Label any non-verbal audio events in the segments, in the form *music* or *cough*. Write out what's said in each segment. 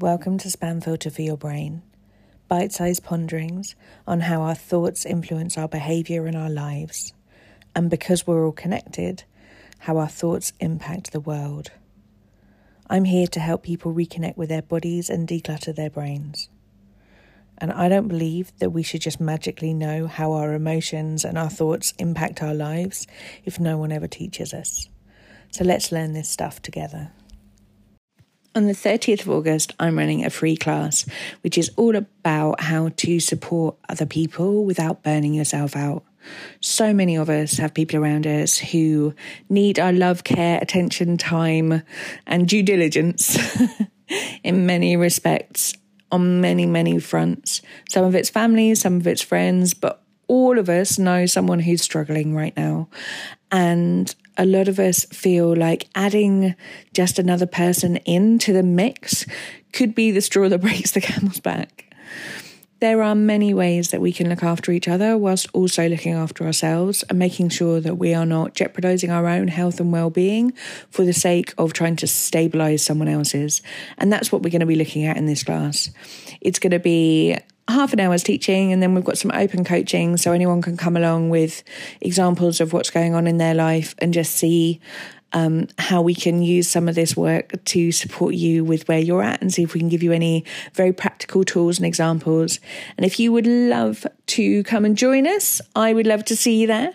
Welcome to Spam Filter for Your Brain. Bite sized ponderings on how our thoughts influence our behavior and our lives. And because we're all connected, how our thoughts impact the world. I'm here to help people reconnect with their bodies and declutter their brains. And I don't believe that we should just magically know how our emotions and our thoughts impact our lives if no one ever teaches us. So let's learn this stuff together. On the 30th of August, I'm running a free class, which is all about how to support other people without burning yourself out. So many of us have people around us who need our love, care, attention, time, and due diligence *laughs* in many respects on many, many fronts. Some of it's family, some of it's friends, but all of us know someone who's struggling right now. And a lot of us feel like adding just another person into the mix could be the straw that *laughs* breaks the camel's back. There are many ways that we can look after each other whilst also looking after ourselves and making sure that we are not jeopardizing our own health and well being for the sake of trying to stabilize someone else's. And that's what we're going to be looking at in this class. It's going to be half an hour's teaching and then we've got some open coaching so anyone can come along with examples of what's going on in their life and just see um, how we can use some of this work to support you with where you're at and see if we can give you any very practical tools and examples. And if you would love to come and join us, I would love to see you there.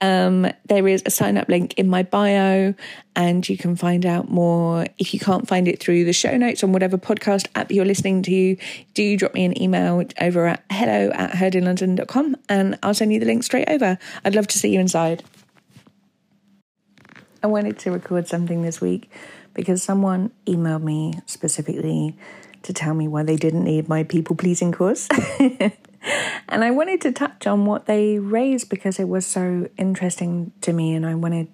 Um, there is a sign up link in my bio, and you can find out more. If you can't find it through the show notes on whatever podcast app you're listening to, do drop me an email over at hello at heardinlondon.com and I'll send you the link straight over. I'd love to see you inside. I wanted to record something this week because someone emailed me specifically to tell me why they didn't need my people pleasing course. *laughs* *laughs* and I wanted to touch on what they raised because it was so interesting to me, and I wanted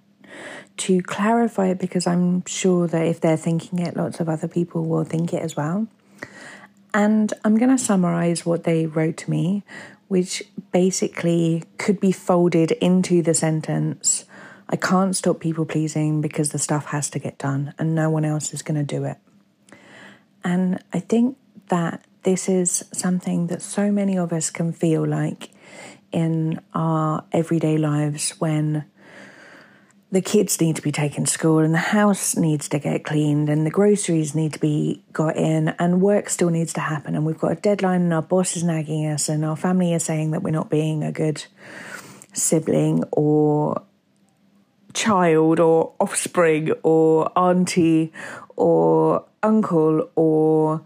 to clarify it because I'm sure that if they're thinking it, lots of other people will think it as well. And I'm going to summarize what they wrote to me, which basically could be folded into the sentence I can't stop people pleasing because the stuff has to get done and no one else is going to do it. And I think that this is something that so many of us can feel like in our everyday lives when the kids need to be taken to school and the house needs to get cleaned and the groceries need to be got in and work still needs to happen. And we've got a deadline and our boss is nagging us and our family is saying that we're not being a good sibling or child or offspring or auntie or uncle or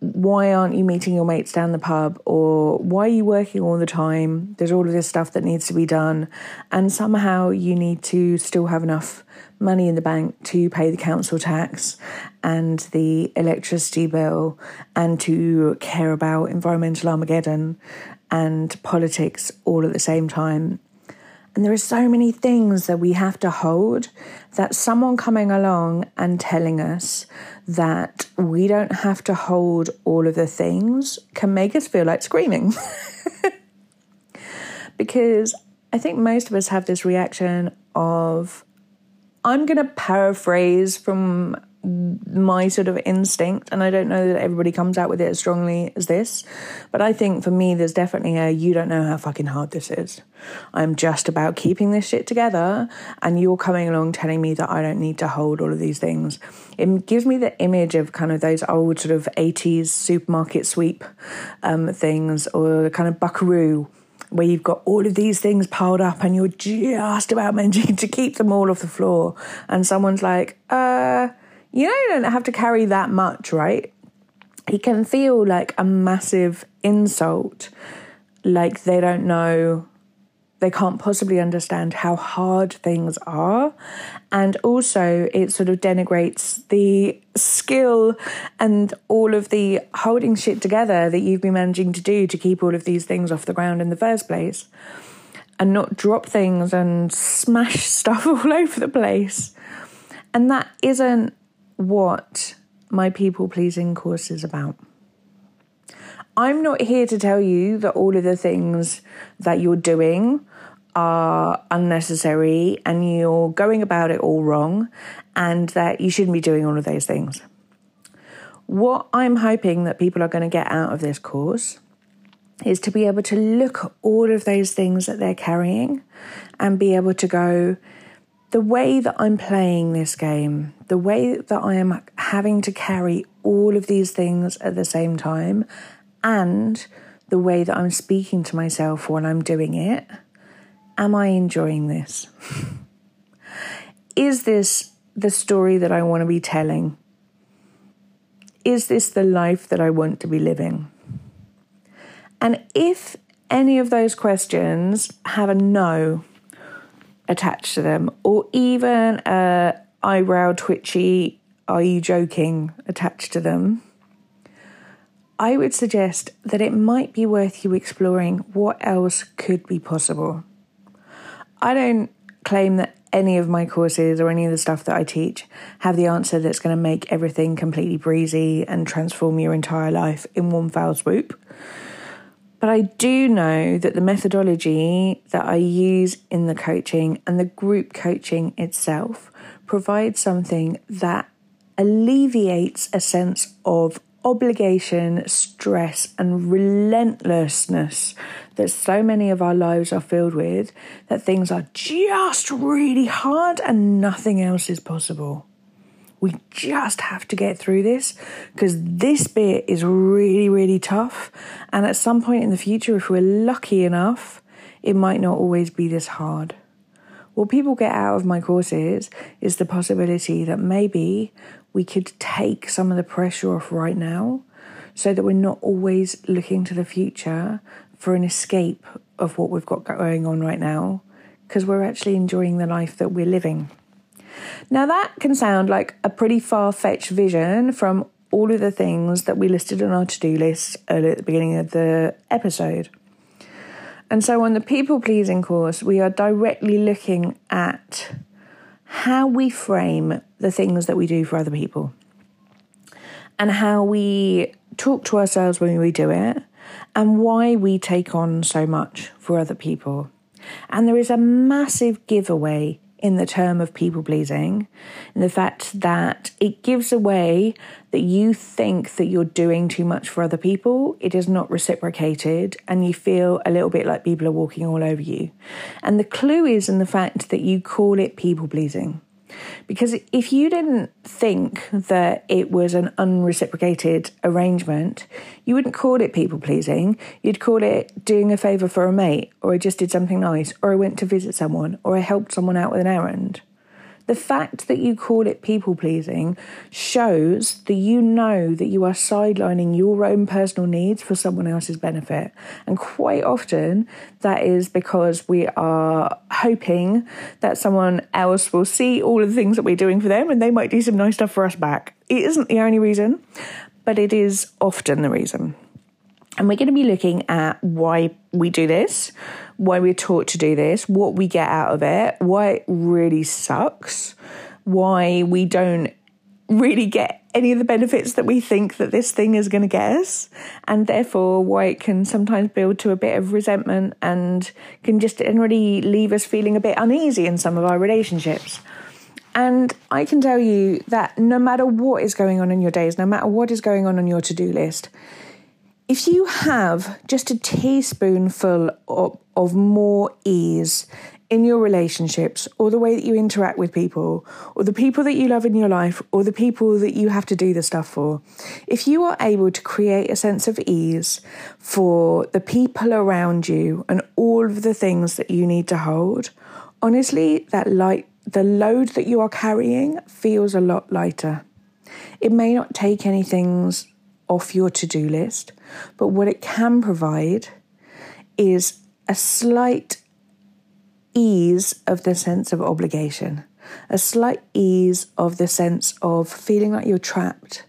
why aren't you meeting your mates down the pub? Or why are you working all the time? There's all of this stuff that needs to be done. And somehow you need to still have enough money in the bank to pay the council tax and the electricity bill and to care about environmental armageddon and politics all at the same time and there are so many things that we have to hold that someone coming along and telling us that we don't have to hold all of the things can make us feel like screaming. *laughs* because I think most of us have this reaction of, I'm going to paraphrase from my sort of instinct, and I don't know that everybody comes out with it as strongly as this, but I think for me, there's definitely a you don't know how fucking hard this is. I'm just about keeping this shit together, and you're coming along telling me that I don't need to hold all of these things. It gives me the image of kind of those old sort of 80s supermarket sweep um, things, or kind of buckaroo where you've got all of these things piled up and you're just about managing *laughs* to keep them all off the floor, and someone's like, uh, you know, you don't have to carry that much, right? It can feel like a massive insult, like they don't know, they can't possibly understand how hard things are. And also, it sort of denigrates the skill and all of the holding shit together that you've been managing to do to keep all of these things off the ground in the first place and not drop things and smash *laughs* stuff all over the place. And that isn't what my people pleasing course is about. I'm not here to tell you that all of the things that you're doing are unnecessary and you're going about it all wrong and that you shouldn't be doing all of those things. What I'm hoping that people are going to get out of this course is to be able to look at all of those things that they're carrying and be able to go, the way that I'm playing this game, the way that I am having to carry all of these things at the same time, and the way that I'm speaking to myself when I'm doing it, am I enjoying this? Is this the story that I want to be telling? Is this the life that I want to be living? And if any of those questions have a no attached to them, or even a eyebrow twitchy, are you joking attached to them, I would suggest that it might be worth you exploring what else could be possible. I don't claim that any of my courses or any of the stuff that I teach have the answer that's going to make everything completely breezy and transform your entire life in one foul swoop. But I do know that the methodology that I use in the coaching and the group coaching itself provides something that alleviates a sense of obligation, stress, and relentlessness that so many of our lives are filled with that things are just really hard and nothing else is possible. We just have to get through this because this bit is really, really tough. And at some point in the future, if we're lucky enough, it might not always be this hard. What people get out of my courses is the possibility that maybe we could take some of the pressure off right now so that we're not always looking to the future for an escape of what we've got going on right now because we're actually enjoying the life that we're living. Now, that can sound like a pretty far fetched vision from all of the things that we listed on our to do list earlier at the beginning of the episode. And so, on the people pleasing course, we are directly looking at how we frame the things that we do for other people and how we talk to ourselves when we do it and why we take on so much for other people. And there is a massive giveaway in the term of people pleasing, in the fact that it gives away that you think that you're doing too much for other people, it is not reciprocated, and you feel a little bit like people are walking all over you. And the clue is in the fact that you call it people pleasing. Because if you didn't think that it was an unreciprocated arrangement, you wouldn't call it people pleasing. You'd call it doing a favour for a mate, or I just did something nice, or I went to visit someone, or I helped someone out with an errand. The fact that you call it people pleasing shows that you know that you are sidelining your own personal needs for someone else's benefit. And quite often, that is because we are hoping that someone else will see all of the things that we're doing for them and they might do some nice stuff for us back. It isn't the only reason, but it is often the reason. And we're going to be looking at why we do this, why we're taught to do this, what we get out of it, why it really sucks, why we don't really get any of the benefits that we think that this thing is going to get us, and therefore why it can sometimes build to a bit of resentment and can just generally leave us feeling a bit uneasy in some of our relationships. And I can tell you that no matter what is going on in your days, no matter what is going on on your to do list, if you have just a teaspoonful of, of more ease in your relationships or the way that you interact with people or the people that you love in your life or the people that you have to do the stuff for, if you are able to create a sense of ease for the people around you and all of the things that you need to hold, honestly, that light, the load that you are carrying feels a lot lighter. It may not take anything off your to do list, but what it can provide is a slight ease of the sense of obligation, a slight ease of the sense of feeling like you're trapped,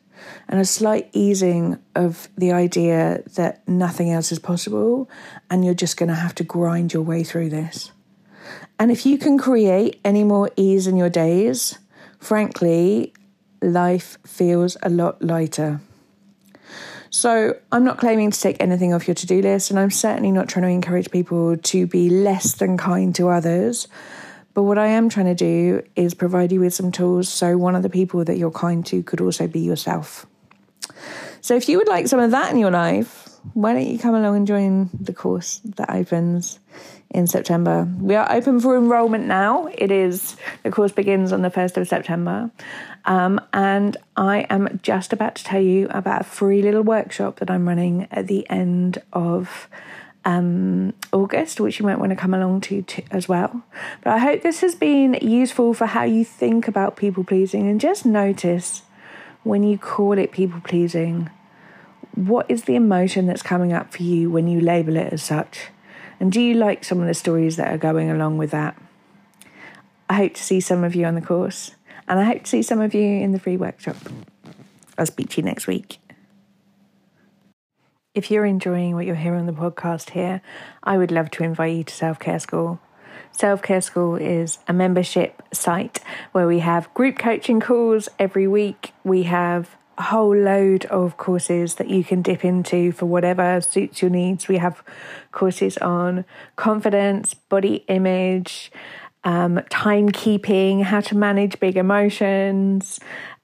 and a slight easing of the idea that nothing else is possible and you're just going to have to grind your way through this. And if you can create any more ease in your days, frankly, life feels a lot lighter. So I'm not claiming to take anything off your to do list, and I'm certainly not trying to encourage people to be less than kind to others. But what I am trying to do is provide you with some tools so one of the people that you're kind to could also be yourself. So if you would like some of that in your life, why don't you come along and join the course that opens in September? We are open for enrollment now. It is the course begins on the 1st of September. Um, and I am just about to tell you about a free little workshop that I'm running at the end of um, August, which you might want to come along to, to as well. But I hope this has been useful for how you think about people pleasing and just notice when you call it people pleasing, what is the emotion that's coming up for you when you label it as such? And do you like some of the stories that are going along with that? I hope to see some of you on the course, and I hope to see some of you in the free workshop. I'll speak to you next week. If you're enjoying what you're hearing on the podcast here, I would love to invite you to Self Care School. Self Care School is a membership site where we have group coaching calls every week. We have a whole load of courses that you can dip into for whatever suits your needs. We have courses on confidence, body image, um, timekeeping, how to manage big emotions,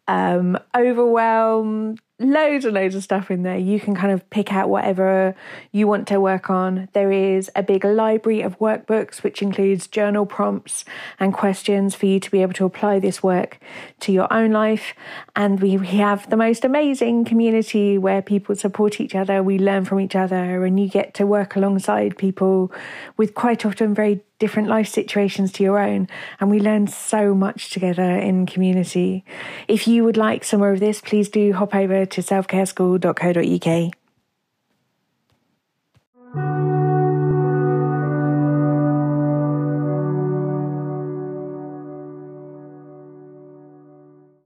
um, overwhelm, loads and loads of stuff in there. You can kind of pick out whatever you want to work on. There is a big library of workbooks, which includes journal prompts and questions for you to be able to apply this work to your own life. And we, we have the most amazing community where people support each other, we learn from each other, and you get to work alongside people with quite often very different life situations to your own. And we learn so much together in community. If you would like some more of this, please do hop over to selfcareschool.co.uk.